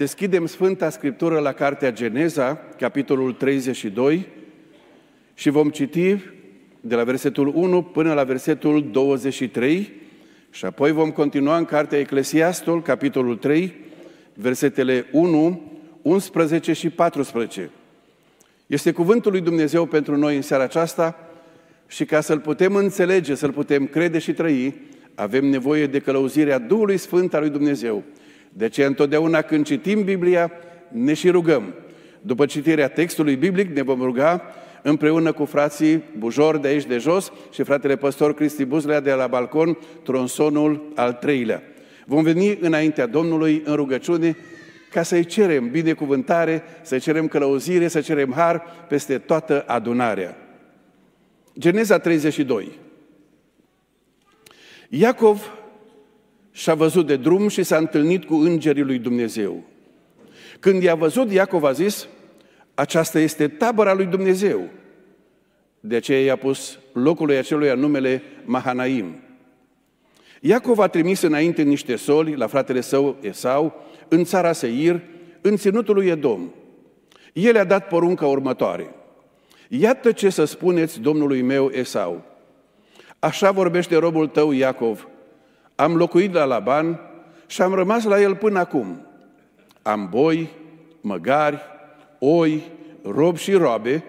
Deschidem Sfânta Scriptură la Cartea Geneza, capitolul 32, și vom citi de la versetul 1 până la versetul 23 și apoi vom continua în Cartea Eclesiastul, capitolul 3, versetele 1, 11 și 14. Este cuvântul lui Dumnezeu pentru noi în seara aceasta și ca să-l putem înțelege, să-l putem crede și trăi, avem nevoie de călăuzirea Duhului Sfânt al lui Dumnezeu. De ce întotdeauna când citim Biblia, ne și rugăm. După citirea textului biblic, ne vom ruga împreună cu frații Bujor de aici de jos și fratele păstor Cristi Buzlea de la balcon, tronsonul al treilea. Vom veni înaintea Domnului în rugăciune ca să-i cerem binecuvântare, să cerem călăuzire, să cerem har peste toată adunarea. Geneza 32. Iacov și-a văzut de drum și s-a întâlnit cu îngerii lui Dumnezeu. Când i-a văzut, Iacov a zis, aceasta este tabăra lui Dumnezeu. De aceea i-a pus locului acelui numele Mahanaim. Iacov a trimis înainte niște soli la fratele său Esau, în țara Seir, în ținutul lui Edom. El a dat porunca următoare. Iată ce să spuneți domnului meu Esau. Așa vorbește robul tău Iacov. Am locuit la Laban și am rămas la el până acum. Am boi, măgari, oi, rob și roabe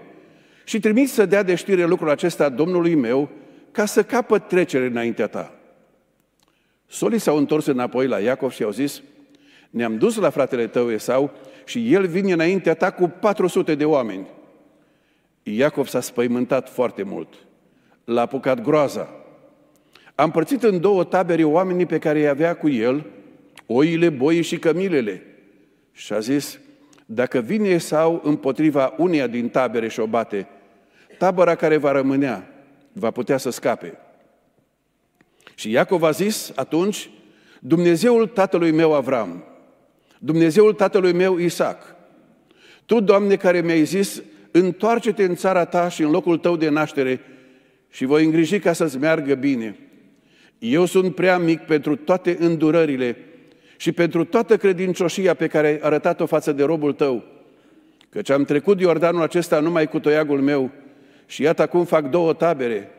și trimis să dea de știre lucrul acesta domnului meu ca să capăt trecere înaintea ta. Solii s-au întors înapoi la Iacov și au zis, ne-am dus la fratele tău Esau și el vine înaintea ta cu 400 de oameni. Iacov s-a spăimântat foarte mult. L-a apucat groaza. A împărțit în două tabere oamenii pe care îi avea cu el, oile, boii și cămilele. Și a zis, dacă vine Esau împotriva uneia din tabere și o bate, tabăra care va rămânea va putea să scape. Și Iacov a zis atunci, Dumnezeul tatălui meu Avram, Dumnezeul tatălui meu Isaac, Tu, Doamne, care mi-ai zis, întoarce-te în țara ta și în locul tău de naștere și voi îngriji ca să-ți meargă bine. Eu sunt prea mic pentru toate îndurările și pentru toată credincioșia pe care ai arătat-o față de robul tău, căci am trecut Iordanul acesta numai cu toiagul meu și iată acum fac două tabere.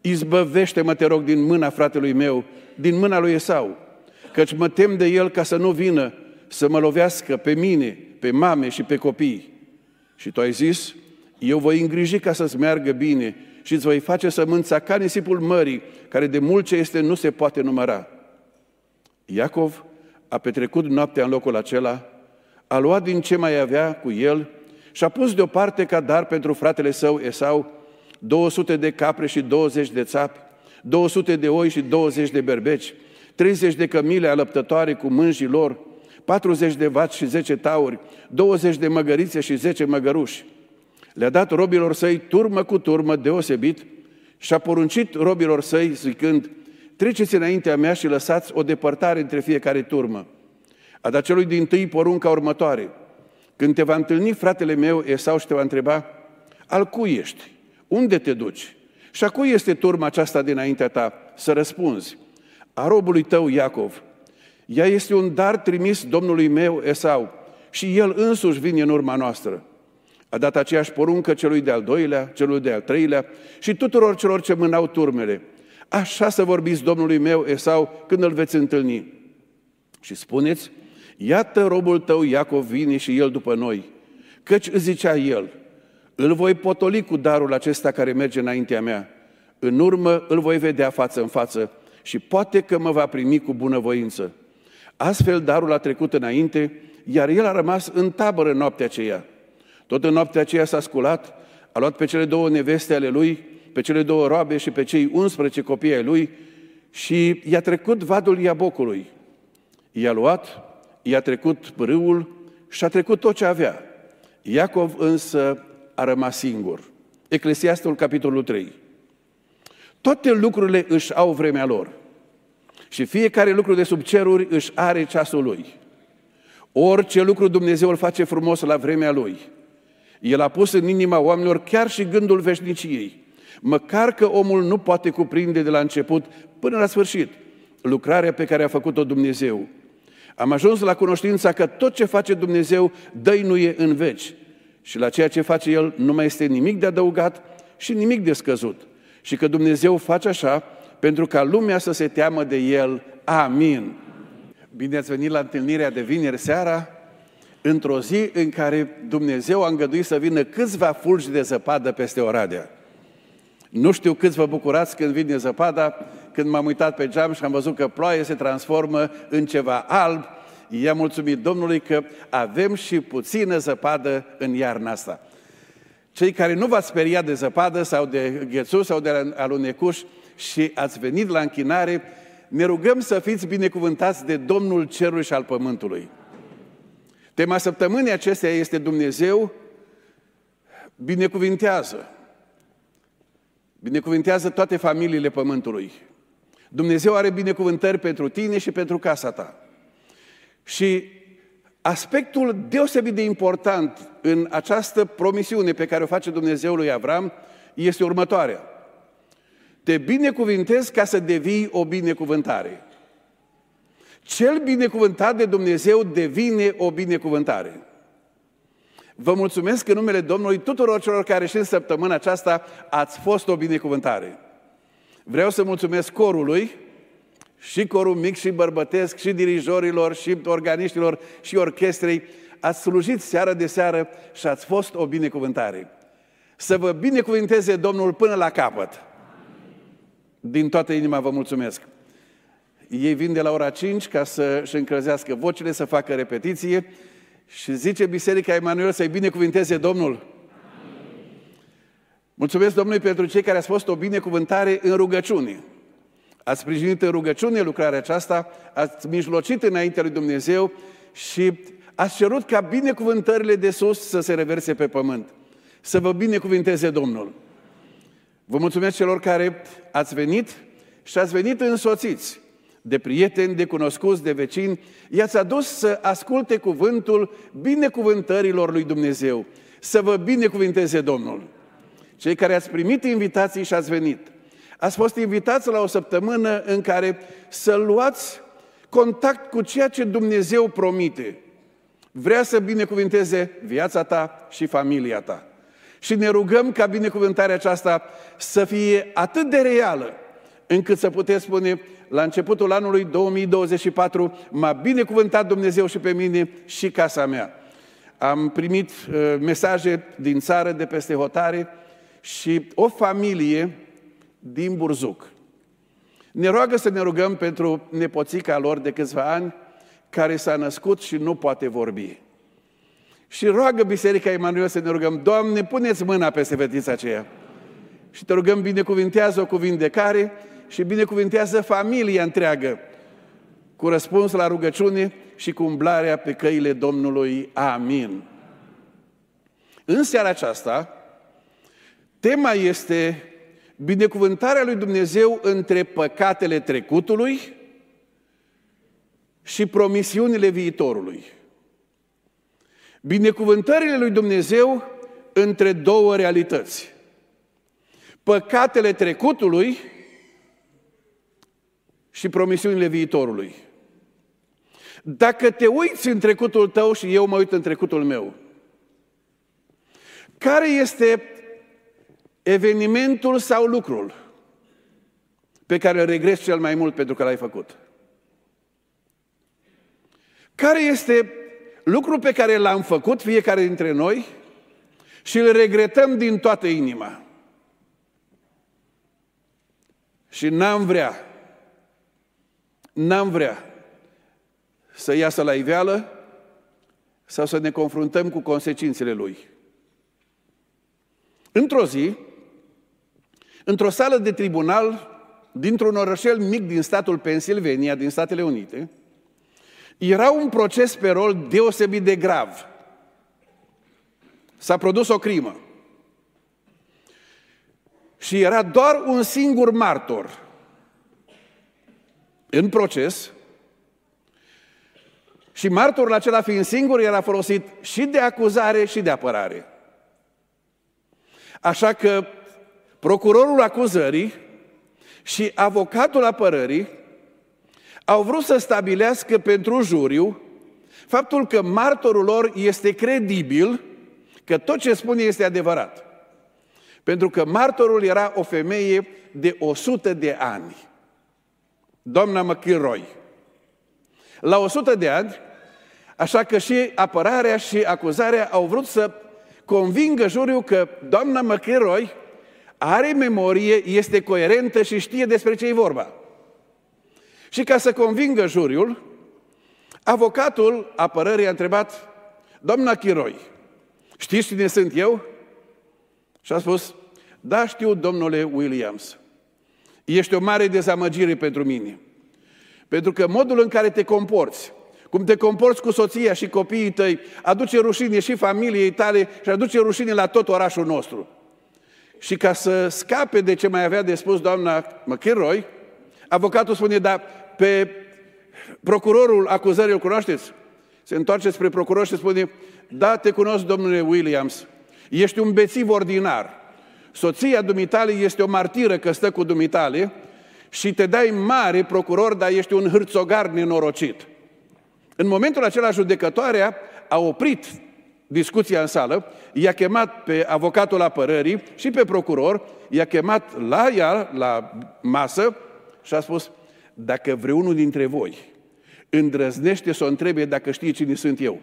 Izbăvește-mă, te rog, din mâna fratelui meu, din mâna lui Esau, căci mă tem de el ca să nu vină să mă lovească pe mine, pe mame și pe copii. Și tu ai zis, eu voi îngriji ca să-ți meargă bine și îți voi face sămânța ca nisipul mării, care de mult ce este nu se poate număra. Iacov a petrecut noaptea în locul acela, a luat din ce mai avea cu el și a pus deoparte ca dar pentru fratele său Esau 200 de capre și 20 de țapi, 200 de oi și 20 de berbeci, 30 de cămile alăptătoare cu mânjii lor, 40 de vaci și 10 tauri, 20 de măgărițe și 10 măgăruși. Le-a dat robilor săi turmă cu turmă deosebit și a poruncit robilor săi zicând, treceți înaintea mea și lăsați o depărtare între fiecare turmă. A dat celui din tâi porunca următoare. Când te va întâlni fratele meu, Esau, și te va întreba, al cui ești? Unde te duci? Și a cui este turma aceasta dinaintea ta? Să răspunzi. A robului tău, Iacov. Ea este un dar trimis Domnului meu, Esau, și el însuși vine în urma noastră. A dat aceeași poruncă celui de-al doilea, celui de-al treilea și tuturor celor ce mânau turmele. Așa să vorbiți Domnului meu, Esau, când îl veți întâlni. Și spuneți, iată robul tău Iacov vine și el după noi. Căci îți zicea el, îl voi potoli cu darul acesta care merge înaintea mea. În urmă îl voi vedea față în față și poate că mă va primi cu bunăvoință. Astfel darul a trecut înainte, iar el a rămas în tabără noaptea aceea. Tot în noaptea aceea s-a sculat, a luat pe cele două neveste ale lui, pe cele două roabe și pe cei 11 copii ai lui și i-a trecut vadul Iabocului. I-a luat, i-a trecut pârâul și a trecut tot ce avea. Iacov însă a rămas singur. Eclesiastul, capitolul 3. Toate lucrurile își au vremea lor. Și fiecare lucru de sub ceruri își are ceasul lui. Orice lucru Dumnezeu îl face frumos la vremea lui. El a pus în inima oamenilor chiar și gândul veșniciei. Măcar că omul nu poate cuprinde de la început până la sfârșit lucrarea pe care a făcut-o Dumnezeu. Am ajuns la cunoștința că tot ce face Dumnezeu dăinuie în veci și la ceea ce face El nu mai este nimic de adăugat și nimic de scăzut. Și că Dumnezeu face așa pentru ca lumea să se teamă de El. Amin. Bine ați venit la întâlnirea de vineri seara, într-o zi în care Dumnezeu a îngăduit să vină câțiva fulgi de zăpadă peste Oradea. Nu știu câți vă bucurați când vine zăpada, când m-am uitat pe geam și am văzut că ploaia se transformă în ceva alb, i-am mulțumit Domnului că avem și puțină zăpadă în iarna asta. Cei care nu v-ați speriat de zăpadă sau de ghețu sau de alunecuș și ați venit la închinare, ne rugăm să fiți binecuvântați de Domnul Cerului și al Pământului. Tema săptămânii acesteia este Dumnezeu binecuvintează. Binecuvintează toate familiile Pământului. Dumnezeu are binecuvântări pentru tine și pentru casa ta. Și aspectul deosebit de important în această promisiune pe care o face Dumnezeu lui Avram este următoarea. Te binecuvintez ca să devii o binecuvântare. Cel binecuvântat de Dumnezeu devine o binecuvântare. Vă mulțumesc în numele Domnului tuturor celor care și în săptămâna aceasta ați fost o binecuvântare. Vreau să mulțumesc corului, și corul mic și bărbătesc, și dirijorilor, și organiștilor, și orchestrei. Ați slujit seară de seară și ați fost o binecuvântare. Să vă binecuvinteze Domnul până la capăt. Din toată inima vă mulțumesc. Ei vin de la ora 5 ca să-și încălzească vocile, să facă repetiție și zice Biserica Emanuel să-i binecuvinteze Domnul. Mulțumesc Domnului pentru cei care ați fost o binecuvântare în rugăciune. Ați sprijinit în rugăciune lucrarea aceasta, ați mijlocit înaintea lui Dumnezeu și ați cerut ca binecuvântările de sus să se reverse pe pământ. Să vă binecuvinteze Domnul. Vă mulțumesc celor care ați venit și ați venit însoțiți de prieteni, de cunoscuți, de vecini, i-ați adus să asculte cuvântul binecuvântărilor lui Dumnezeu. Să vă binecuvinteze Domnul. Cei care ați primit invitații și ați venit, ați fost invitați la o săptămână în care să luați contact cu ceea ce Dumnezeu promite. Vrea să binecuvinteze viața ta și familia ta. Și ne rugăm ca binecuvântarea aceasta să fie atât de reală, încât să puteți spune, la începutul anului 2024, m-a binecuvântat Dumnezeu și pe mine și casa mea. Am primit uh, mesaje din țară, de peste hotare și o familie din Burzuc. Ne roagă să ne rugăm pentru nepoțica lor de câțiva ani, care s-a născut și nu poate vorbi. Și roagă Biserica Emanuel să ne rugăm, Doamne, puneți mâna peste fetița aceea. Și te rugăm, binecuvintează-o cu vindecare și binecuvintează familia întreagă cu răspuns la rugăciune și cu umblarea pe căile Domnului. Amin. În seara aceasta, tema este binecuvântarea lui Dumnezeu între păcatele trecutului și promisiunile viitorului. Binecuvântările lui Dumnezeu între două realități. Păcatele trecutului și promisiunile viitorului. Dacă te uiți în trecutul tău și eu mă uit în trecutul meu, care este evenimentul sau lucrul pe care îl regreți cel mai mult pentru că l-ai făcut? Care este lucrul pe care l-am făcut fiecare dintre noi și îl regretăm din toată inima? Și n-am vrea, n-am vrea să iasă la iveală sau să ne confruntăm cu consecințele lui. Într-o zi, într-o sală de tribunal dintr-un orășel mic din statul Pennsylvania, din Statele Unite, era un proces pe rol deosebit de grav. S-a produs o crimă. Și era doar un singur martor în proces și martorul acela fiind singur era folosit și de acuzare și de apărare. Așa că procurorul acuzării și avocatul apărării au vrut să stabilească pentru juriu faptul că martorul lor este credibil, că tot ce spune este adevărat. Pentru că martorul era o femeie de 100 de ani. Doamna McIlroy. La 100 de ani, așa că și apărarea și acuzarea au vrut să convingă juriul că doamna McIlroy are memorie, este coerentă și știe despre ce e vorba. Și ca să convingă juriul, avocatul apărării a întrebat, doamna Chiroi, știți cine sunt eu? Și a spus, da, știu, domnule Williams. Ești o mare dezamăgire pentru mine. Pentru că modul în care te comporți, cum te comporți cu soția și copiii tăi, aduce rușine și familiei tale și aduce rușine la tot orașul nostru. Și ca să scape de ce mai avea de spus doamna McIlroy, avocatul spune, da, pe procurorul acuzării îl cunoașteți? Se întoarce spre procuror și spune, da, te cunosc, domnule Williams, ești un bețiv ordinar. Soția dumitale este o martiră că stă cu dumitale și te dai mare procuror, dar ești un hârțogar nenorocit. În momentul acela, judecătoarea a oprit discuția în sală, i-a chemat pe avocatul apărării și pe procuror, i-a chemat la ea, la masă și a spus, dacă vreunul dintre voi îndrăznește să o întrebe dacă știe cine sunt eu,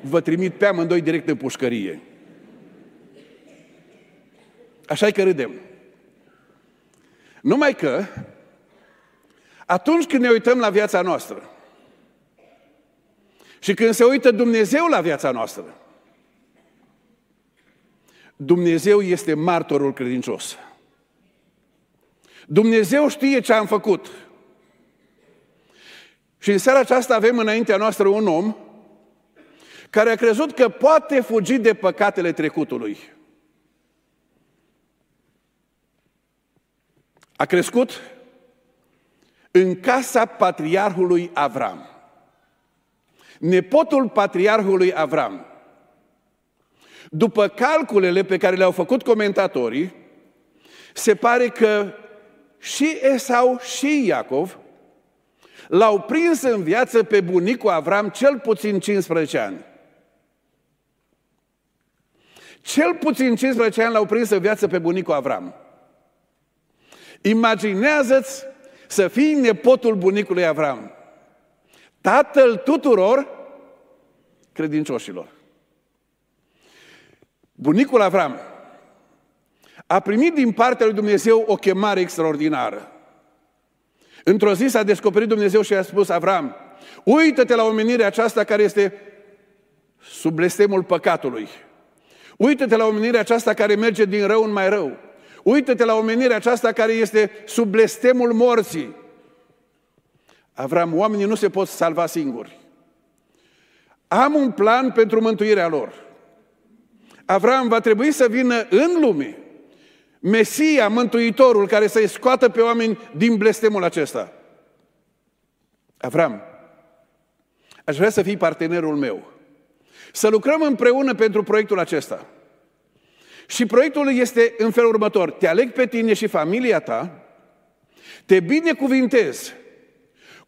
vă trimit pe amândoi direct în pușcărie. Așa că râdem. Numai că, atunci când ne uităm la viața noastră și când se uită Dumnezeu la viața noastră, Dumnezeu este martorul credincios. Dumnezeu știe ce am făcut. Și în seara aceasta avem înaintea noastră un om care a crezut că poate fugi de păcatele trecutului. A crescut în casa patriarhului Avram. Nepotul patriarhului Avram. După calculele pe care le-au făcut comentatorii, se pare că și Esau și Iacov L-au prins în viață pe bunicul Avram cel puțin 15 ani. Cel puțin 15 ani l-au prins în viață pe bunicul Avram. Imaginează-ți să fii nepotul bunicului Avram. Tatăl tuturor credincioșilor. Bunicul Avram a primit din partea lui Dumnezeu o chemare extraordinară. Într-o zi s-a descoperit Dumnezeu și a spus Avram, uită-te la omenirea aceasta care este sub blestemul păcatului. Uită-te la omenirea aceasta care merge din rău în mai rău. Uită-te la omenirea aceasta care este sub blestemul morții. Avram, oamenii nu se pot salva singuri. Am un plan pentru mântuirea lor. Avram va trebui să vină în lume Mesia, Mântuitorul, care să-i scoată pe oameni din blestemul acesta. Avram, aș vrea să fii partenerul meu. Să lucrăm împreună pentru proiectul acesta. Și proiectul este în felul următor. Te aleg pe tine și familia ta, te binecuvintez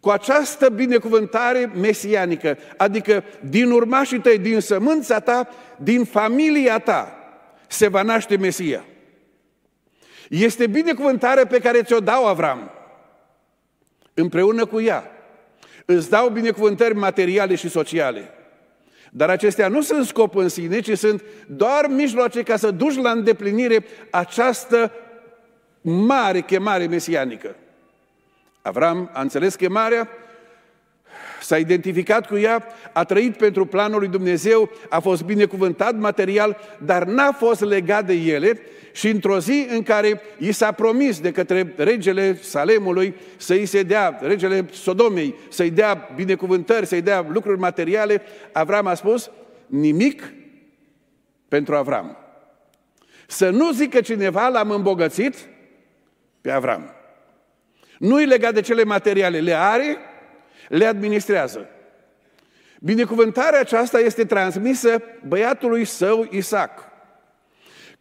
cu această binecuvântare mesianică, adică din urmașii tăi, din sămânța ta, din familia ta, se va naște Mesia. Este binecuvântarea pe care ți-o dau Avram. Împreună cu ea. Îți dau binecuvântări materiale și sociale. Dar acestea nu sunt scop în sine, ci sunt doar mijloace ca să duci la îndeplinire această mare chemare mesianică. Avram a înțeles chemarea, s-a identificat cu ea, a trăit pentru planul lui Dumnezeu, a fost binecuvântat material, dar n-a fost legat de ele și într-o zi în care i s-a promis de către regele Salemului să i se dea, regele Sodomei, să-i dea binecuvântări, să-i dea lucruri materiale, Avram a spus, nimic pentru Avram. Să nu zică cineva, l-am îmbogățit pe Avram. Nu-i legat de cele materiale, le are, le administrează. Binecuvântarea aceasta este transmisă băiatului său Isaac,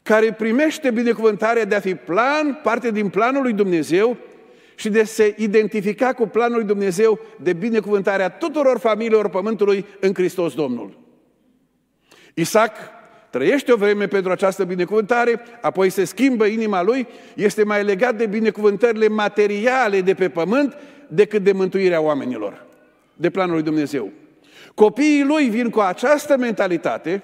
care primește binecuvântarea de a fi plan, parte din planul lui Dumnezeu și de se identifica cu planul lui Dumnezeu de binecuvântarea tuturor familiilor pământului în Hristos Domnul. Isaac trăiește o vreme pentru această binecuvântare, apoi se schimbă inima lui, este mai legat de binecuvântările materiale de pe pământ decât de mântuirea oamenilor, de planul lui Dumnezeu. Copiii lui vin cu această mentalitate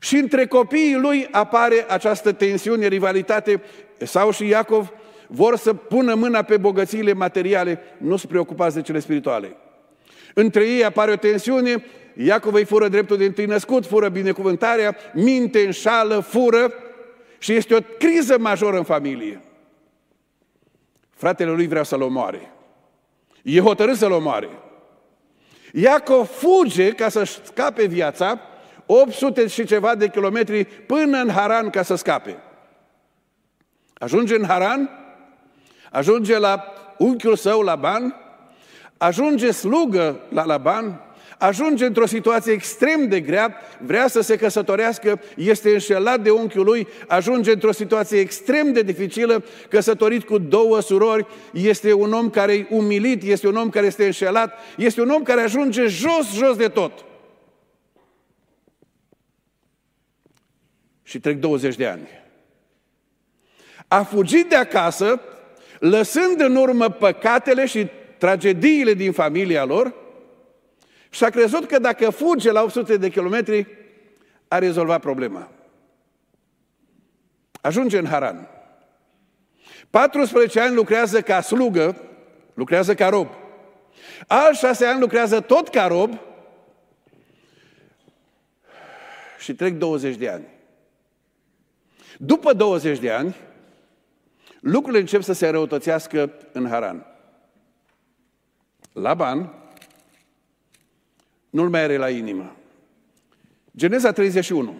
și între copiii lui apare această tensiune, rivalitate. Sau și Iacov vor să pună mâna pe bogățiile materiale, nu se preocupați de cele spirituale. Între ei apare o tensiune, Iacov îi fură dreptul de întâi născut, fură binecuvântarea, minte, înșală, fură și este o criză majoră în familie. Fratele lui vrea să-l omoare. E hotărât să-l omoare. Iacov fuge ca să scape viața, 800 și ceva de kilometri până în Haran ca să scape. Ajunge în Haran, ajunge la unchiul său, Laban, ajunge slugă la Laban, ajunge într-o situație extrem de grea, vrea să se căsătorească, este înșelat de unchiul lui, ajunge într-o situație extrem de dificilă, căsătorit cu două surori, este un om care e umilit, este un om care este înșelat, este un om care ajunge jos, jos de tot. Și trec 20 de ani. A fugit de acasă, lăsând în urmă păcatele și tragediile din familia lor, și a crezut că dacă fuge la 800 de kilometri, a rezolvat problema. Ajunge în Haran. 14 ani lucrează ca slugă, lucrează ca rob. Alți șase ani lucrează tot ca rob și trec 20 de ani. După 20 de ani, lucrurile încep să se răutățească în Haran. Laban nu-l mai are la inimă. Geneza 31.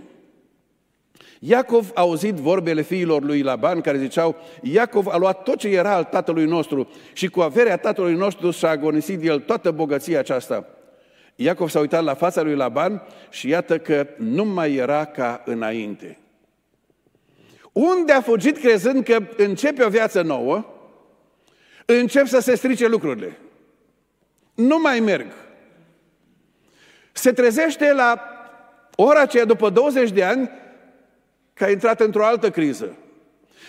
Iacov a auzit vorbele fiilor lui Laban care ziceau Iacov a luat tot ce era al tatălui nostru și cu averea tatălui nostru și-a agonisit el toată bogăția aceasta. Iacov s-a uitat la fața lui Laban și iată că nu mai era ca înainte. Unde a fugit crezând că începe o viață nouă, încep să se strice lucrurile. Nu mai merg. Se trezește la ora aceea, după 20 de ani, că a intrat într-o altă criză.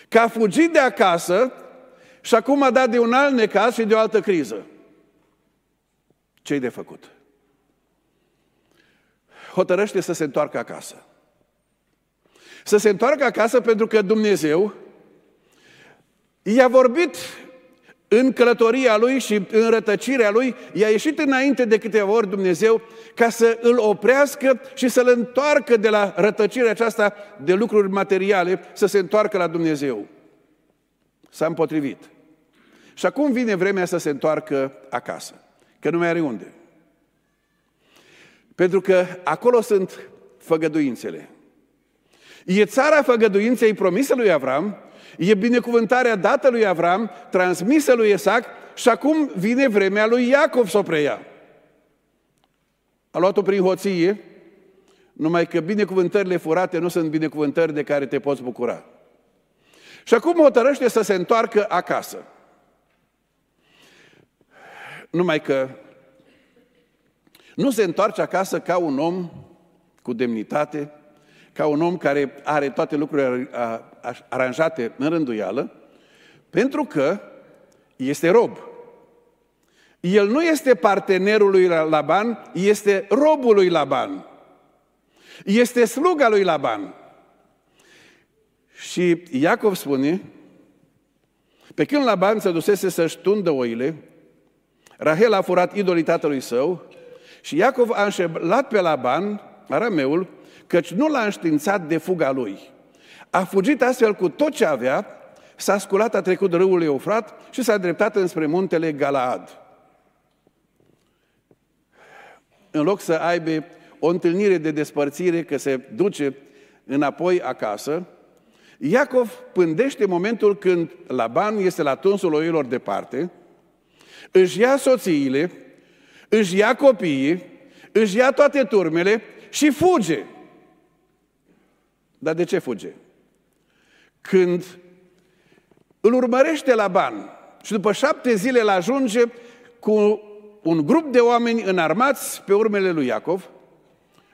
Că a fugit de acasă și acum a dat de un alt necaz și de o altă criză. Ce-i de făcut? Hotărăște să se întoarcă acasă. Să se întoarcă acasă pentru că Dumnezeu i-a vorbit în călătoria lui și în rătăcirea lui, i-a ieșit înainte de câteva ori Dumnezeu ca să îl oprească și să-l întoarcă de la rătăcirea aceasta de lucruri materiale, să se întoarcă la Dumnezeu. S-a împotrivit. Și acum vine vremea să se întoarcă acasă, că nu mai are unde. Pentru că acolo sunt făgăduințele. E țara făgăduinței promise lui Avram, E binecuvântarea dată lui Avram, transmisă lui Isaac și acum vine vremea lui Iacov să o preia. A luat-o prin hoție, numai că binecuvântările furate nu sunt binecuvântări de care te poți bucura. Și acum hotărăște să se întoarcă acasă. Numai că nu se întoarce acasă ca un om cu demnitate, ca un om care are toate lucrurile aranjate în rânduială, pentru că este rob. El nu este partenerul lui Laban, este robul lui Laban. Este sluga lui Laban. Și Iacov spune, pe când Laban se dusese să-și tundă oile, Rahel a furat idolii tatălui său și Iacov a înșelat pe Laban, arameul, căci nu l-a înștiințat de fuga lui. A fugit astfel cu tot ce avea, s-a sculat, a trecut râul Eufrat și s-a dreptat înspre muntele Galaad. În loc să aibă o întâlnire de despărțire că se duce înapoi acasă, Iacov pândește momentul când Laban este la tunsul oilor departe, își ia soțiile, își ia copiii, își ia toate turmele și fuge. Dar de ce fuge? Când îl urmărește la ban și după șapte zile la ajunge cu un grup de oameni înarmați pe urmele lui Iacov.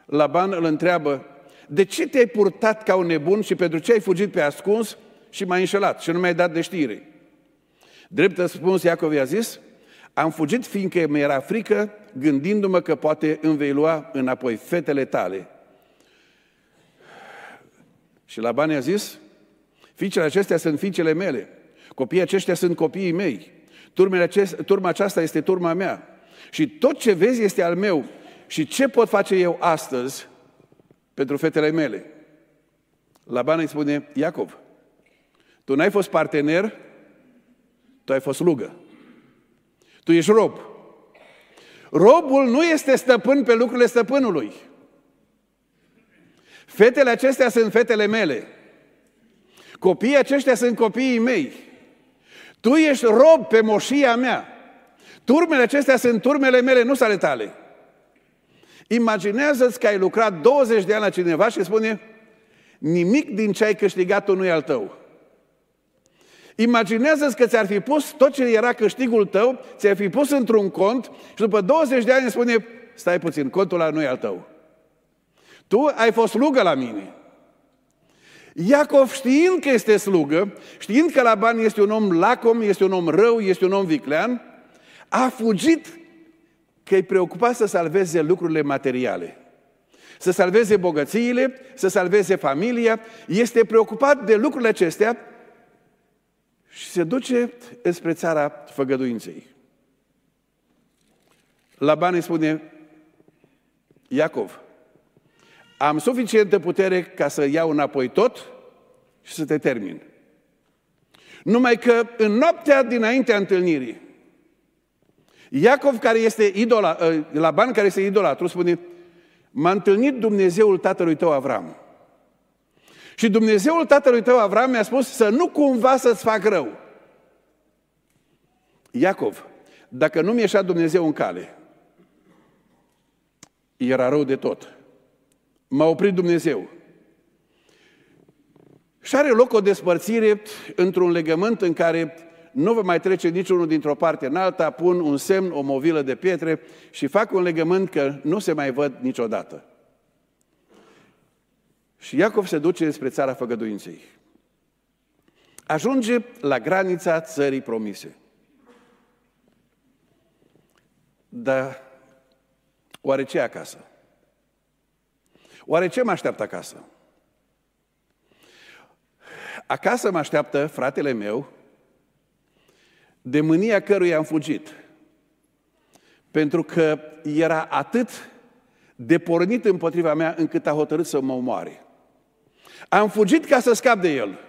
Laban îl întreabă, de ce te-ai purtat ca un nebun și pentru ce ai fugit pe ascuns și m-ai înșelat și nu mi-ai dat de știre? Drept răspuns, Iacov i-a zis, am fugit fiindcă mi era frică, gândindu-mă că poate îmi vei lua înapoi fetele tale. Și Laban i-a zis, fiicele acestea sunt fiicele mele, copiii aceștia sunt copiii mei, acest, turma aceasta este turma mea și tot ce vezi este al meu și ce pot face eu astăzi pentru fetele mele? Laban îi spune, Iacov, tu n-ai fost partener, tu ai fost lugă. Tu ești rob. Robul nu este stăpân pe lucrurile stăpânului. Fetele acestea sunt fetele mele. Copiii aceștia sunt copiii mei. Tu ești rob pe moșia mea. Turmele acestea sunt turmele mele, nu sale tale. Imaginează-ți că ai lucrat 20 de ani la cineva și spune nimic din ce ai câștigat tu nu e al tău. Imaginează-ți că ți-ar fi pus tot ce era câștigul tău, ți-ar fi pus într-un cont și după 20 de ani îmi spune, stai puțin, contul ăla nu e al tău. Tu ai fost slugă la mine. Iacov știind că este slugă, știind că Laban este un om lacom, este un om rău, este un om viclean, a fugit că îi preocupa să salveze lucrurile materiale. Să salveze bogățiile, să salveze familia. Este preocupat de lucrurile acestea și se duce spre țara făgăduinței. Laban îi spune, Iacov, am suficientă putere ca să iau înapoi tot și să te termin. Numai că în noaptea dinaintea întâlnirii, Iacov, care este idola, ă, Laban, care este idolatru, spune, m-a întâlnit Dumnezeul tatălui tău Avram. Și Dumnezeul tatălui tău Avram mi-a spus să nu cumva să-ți fac rău. Iacov, dacă nu mi-eșa Dumnezeu în cale, era rău de tot. M-a oprit Dumnezeu. Și are loc o despărțire într-un legământ în care nu vă mai trece niciunul dintr-o parte în alta, pun un semn, o movilă de pietre și fac un legământ că nu se mai văd niciodată. Și Iacov se duce spre țara făgăduinței. Ajunge la granița țării promise. Dar oare ce acasă? Oare ce mă așteaptă acasă? Acasă mă așteaptă fratele meu, de mânia căruia am fugit. Pentru că era atât de pornit împotriva mea încât a hotărât să mă omoare. Am fugit ca să scap de el.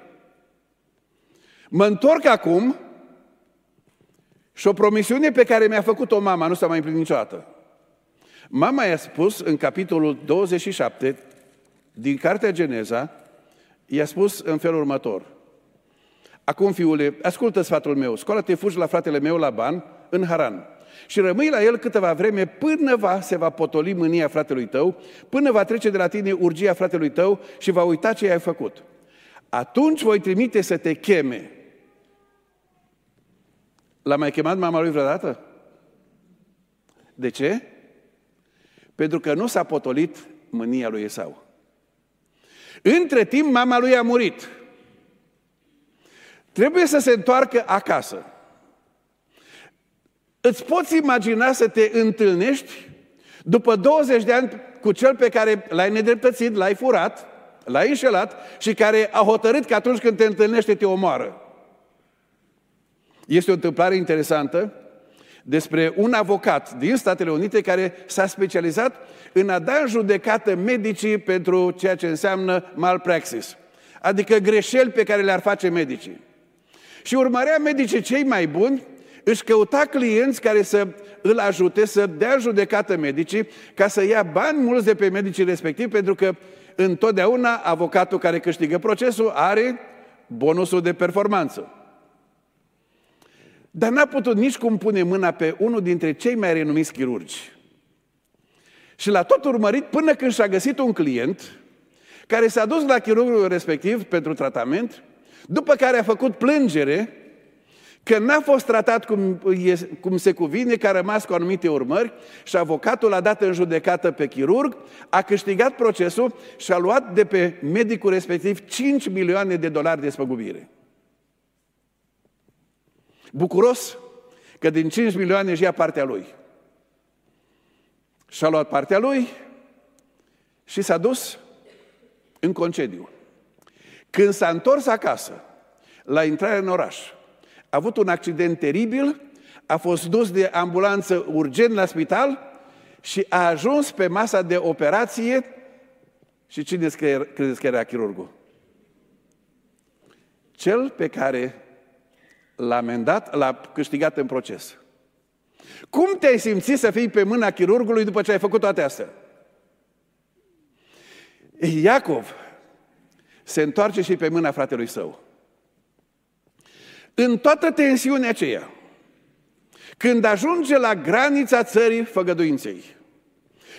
Mă întorc acum și o promisiune pe care mi-a făcut-o mama nu s-a mai împlinit niciodată. Mama i-a spus în capitolul 27 din Cartea Geneza, i-a spus în felul următor. Acum, fiule, ascultă sfatul meu, scoală-te, fugi la fratele meu Laban în Haran și rămâi la el câteva vreme până va, se va potoli mânia fratelui tău, până va trece de la tine urgia fratelui tău și va uita ce ai făcut. Atunci voi trimite să te cheme. L-a mai chemat mama lui vreodată? De ce? Pentru că nu s-a potolit mânia lui Esau. Între timp, mama lui a murit. Trebuie să se întoarcă acasă. Îți poți imagina să te întâlnești după 20 de ani cu cel pe care l-ai nedreptățit, l-ai furat, l-ai înșelat și care a hotărât că atunci când te întâlnește te omoară. Este o întâmplare interesantă despre un avocat din Statele Unite care s-a specializat în a da în judecată medicii pentru ceea ce înseamnă malpraxis, adică greșeli pe care le-ar face medicii. Și urmărea medicii cei mai buni, își căuta clienți care să îl ajute să dea judecată medicii ca să ia bani mulți de pe medicii respectivi, pentru că întotdeauna avocatul care câștigă procesul are bonusul de performanță. Dar n-a putut nici cum pune mâna pe unul dintre cei mai renumiți chirurgi. Și l-a tot urmărit până când și-a găsit un client care s-a dus la chirurgul respectiv pentru tratament, după care a făcut plângere că n-a fost tratat cum, cum se cuvine, că a rămas cu anumite urmări și avocatul a dat în judecată pe chirurg, a câștigat procesul și a luat de pe medicul respectiv 5 milioane de dolari de spăgubire. Bucuros că din 5 milioane își ia partea lui. Și-a luat partea lui și s-a dus în concediu. Când s-a întors acasă, la intrare în oraș, a avut un accident teribil, a fost dus de ambulanță urgent la spital și a ajuns pe masa de operație și cine credeți că era chirurgul? Cel pe care l-a amendat, l-a câștigat în proces. Cum te-ai simțit să fii pe mâna chirurgului după ce ai făcut toate astea? Iacov se întoarce și pe mâna fratelui său. În toată tensiunea aceea, când ajunge la granița țării făgăduinței,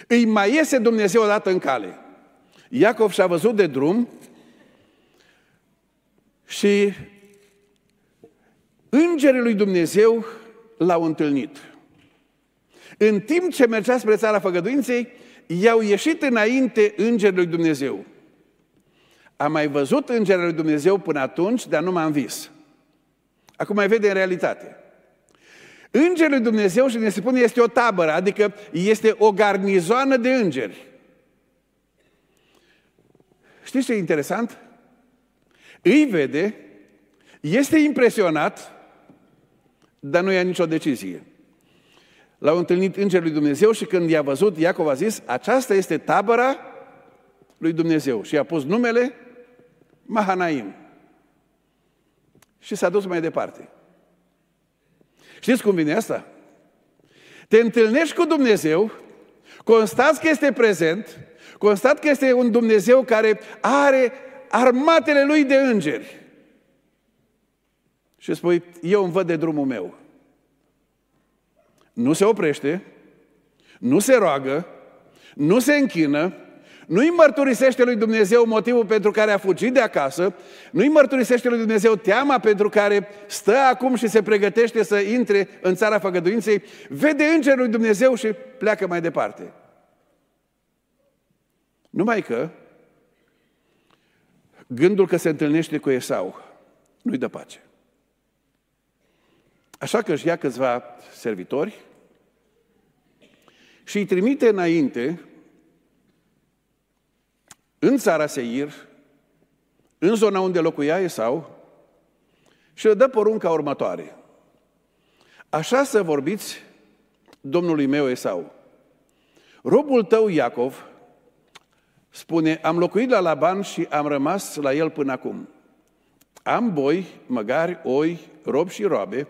îi mai iese Dumnezeu odată în cale. Iacov și-a văzut de drum și îngerii lui Dumnezeu l-au întâlnit. În timp ce mergea spre țara făgăduinței, i-au ieșit înainte îngerii lui Dumnezeu. Am mai văzut îngerii lui Dumnezeu până atunci, dar nu m-am vis. Acum mai vede în realitate. Îngerul lui Dumnezeu, și ne spune, este o tabără, adică este o garnizoană de îngeri. Știți ce e interesant? Îi vede, este impresionat, dar nu ia nicio decizie. L-au întâlnit îngerul lui Dumnezeu și când i-a văzut, Iacov a zis, aceasta este tabăra lui Dumnezeu. Și a pus numele Mahanaim și s-a dus mai departe. Știți cum vine asta? Te întâlnești cu Dumnezeu, constați că este prezent, constați că este un Dumnezeu care are armatele lui de îngeri. Și spui, eu îmi văd de drumul meu. Nu se oprește, nu se roagă, nu se închină, nu-i mărturisește lui Dumnezeu motivul pentru care a fugit de acasă, nu-i mărturisește lui Dumnezeu teama pentru care stă acum și se pregătește să intre în țara făgăduinței, vede îngerul lui Dumnezeu și pleacă mai departe. Numai că gândul că se întâlnește cu Esau nu-i dă pace. Așa că își ia câțiva servitori și îi trimite înainte în țara Seir, în zona unde locuia Esau, și le dă porunca următoare. Așa să vorbiți domnului meu Esau. Robul tău Iacov spune, am locuit la Laban și am rămas la el până acum. Am boi, măgari, oi, robi și roabe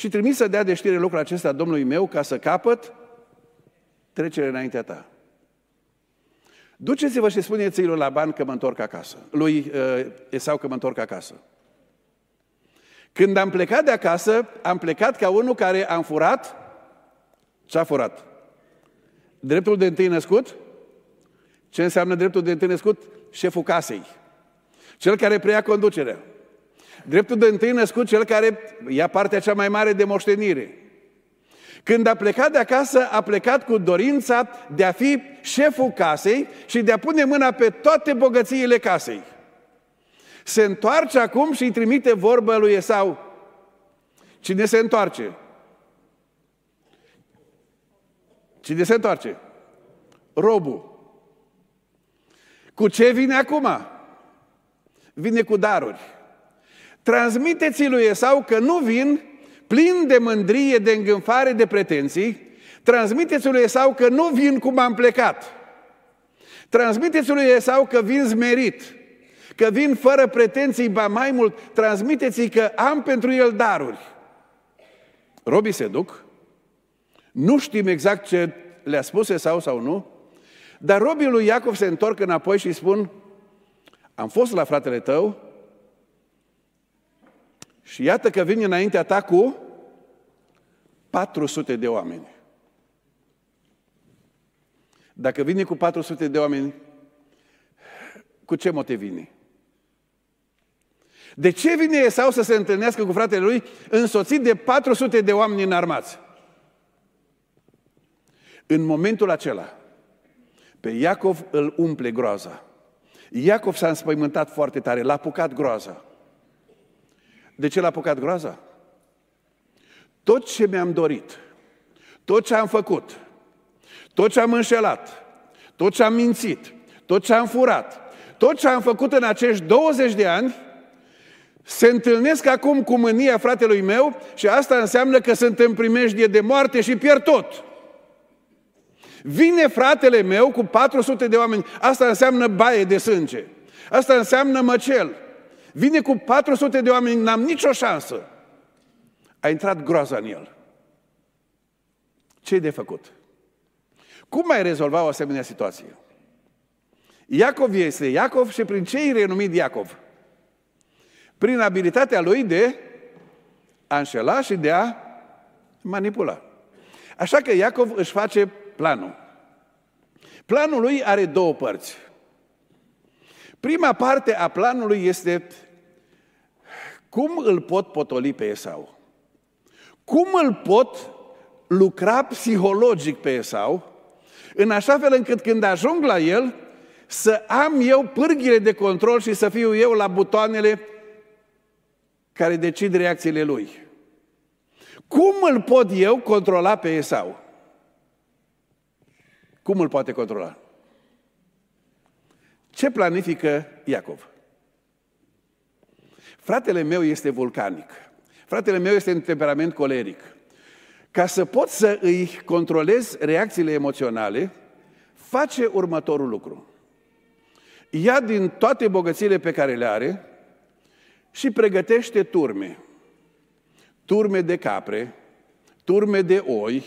și trimis să dea de știre lucrul acesta domnului meu ca să capăt trecere înaintea ta. Duceți-vă și spuneți-i lui Laban că mă întorc acasă, lui uh, Esau că mă întorc acasă. Când am plecat de acasă, am plecat ca unul care am furat, ce-a furat? Dreptul de întâi născut? Ce înseamnă dreptul de întâi născut? Șeful casei. Cel care preia conducerea. Dreptul de întâi născut, cel care ia partea cea mai mare de moștenire. Când a plecat de acasă, a plecat cu dorința de a fi șeful casei și de a pune mâna pe toate bogățiile casei. Se întoarce acum și îi trimite vorba lui Esau. Cine se întoarce? Cine se întoarce? Robul. Cu ce vine acum? Vine cu daruri. Transmiteți lui Esau că nu vin plin de mândrie, de îngânfare, de pretenții, transmiteți lui Esau că nu vin cum am plecat. Transmiteți lui Esau că vin zmerit, că vin fără pretenții, ba mai mult, transmiteți că am pentru el daruri. Robii se duc, nu știm exact ce le-a spus Esau sau nu, dar robii lui Iacov se întorc înapoi și spun, am fost la fratele tău, și iată că vine înaintea ta cu 400 de oameni. Dacă vine cu 400 de oameni, cu ce motiv vine? De ce vine Esau să se întâlnească cu fratele lui însoțit de 400 de oameni înarmați? În momentul acela, pe Iacov îl umple groaza. Iacov s-a înspăimântat foarte tare, l-a apucat groaza. De ce l-a apucat groaza? Tot ce mi-am dorit, tot ce am făcut, tot ce am înșelat, tot ce am mințit, tot ce am furat, tot ce am făcut în acești 20 de ani, se întâlnesc acum cu mânia fratelui meu și asta înseamnă că sunt în primejdie de moarte și pierd tot. Vine fratele meu cu 400 de oameni, asta înseamnă baie de sânge, asta înseamnă măcel. Vine cu 400 de oameni, n-am nicio șansă. A intrat groaza în el. ce de făcut? Cum mai rezolva o asemenea situație? Iacov este Iacov și prin ce e renumit Iacov? Prin abilitatea lui de a înșela și de a manipula. Așa că Iacov își face planul. Planul lui are două părți. Prima parte a planului este cum îl pot potoli pe Esau. Cum îl pot lucra psihologic pe Esau, în așa fel încât când ajung la el, să am eu pârghile de control și să fiu eu la butoanele care decid reacțiile lui. Cum îl pot eu controla pe Esau? Cum îl poate controla? Ce planifică Iacov? Fratele meu este vulcanic. Fratele meu este în temperament coleric. Ca să pot să îi controlez reacțiile emoționale, face următorul lucru. Ia din toate bogățiile pe care le are și pregătește turme. Turme de capre, turme de oi,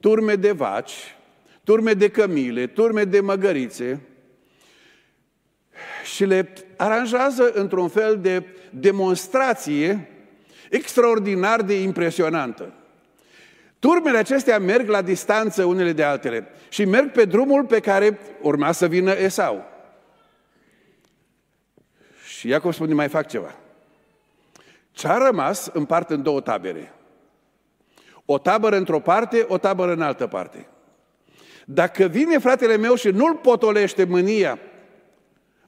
turme de vaci, turme de cămile, turme de măgărițe și le aranjează într-un fel de demonstrație extraordinar de impresionantă. Turmele acestea merg la distanță unele de altele și merg pe drumul pe care urma să vină Esau. Și Iacov spune, mai fac ceva. Ce-a rămas împart în două tabere. O tabără într-o parte, o tabără în altă parte. Dacă vine fratele meu și nu-l potolește mânia,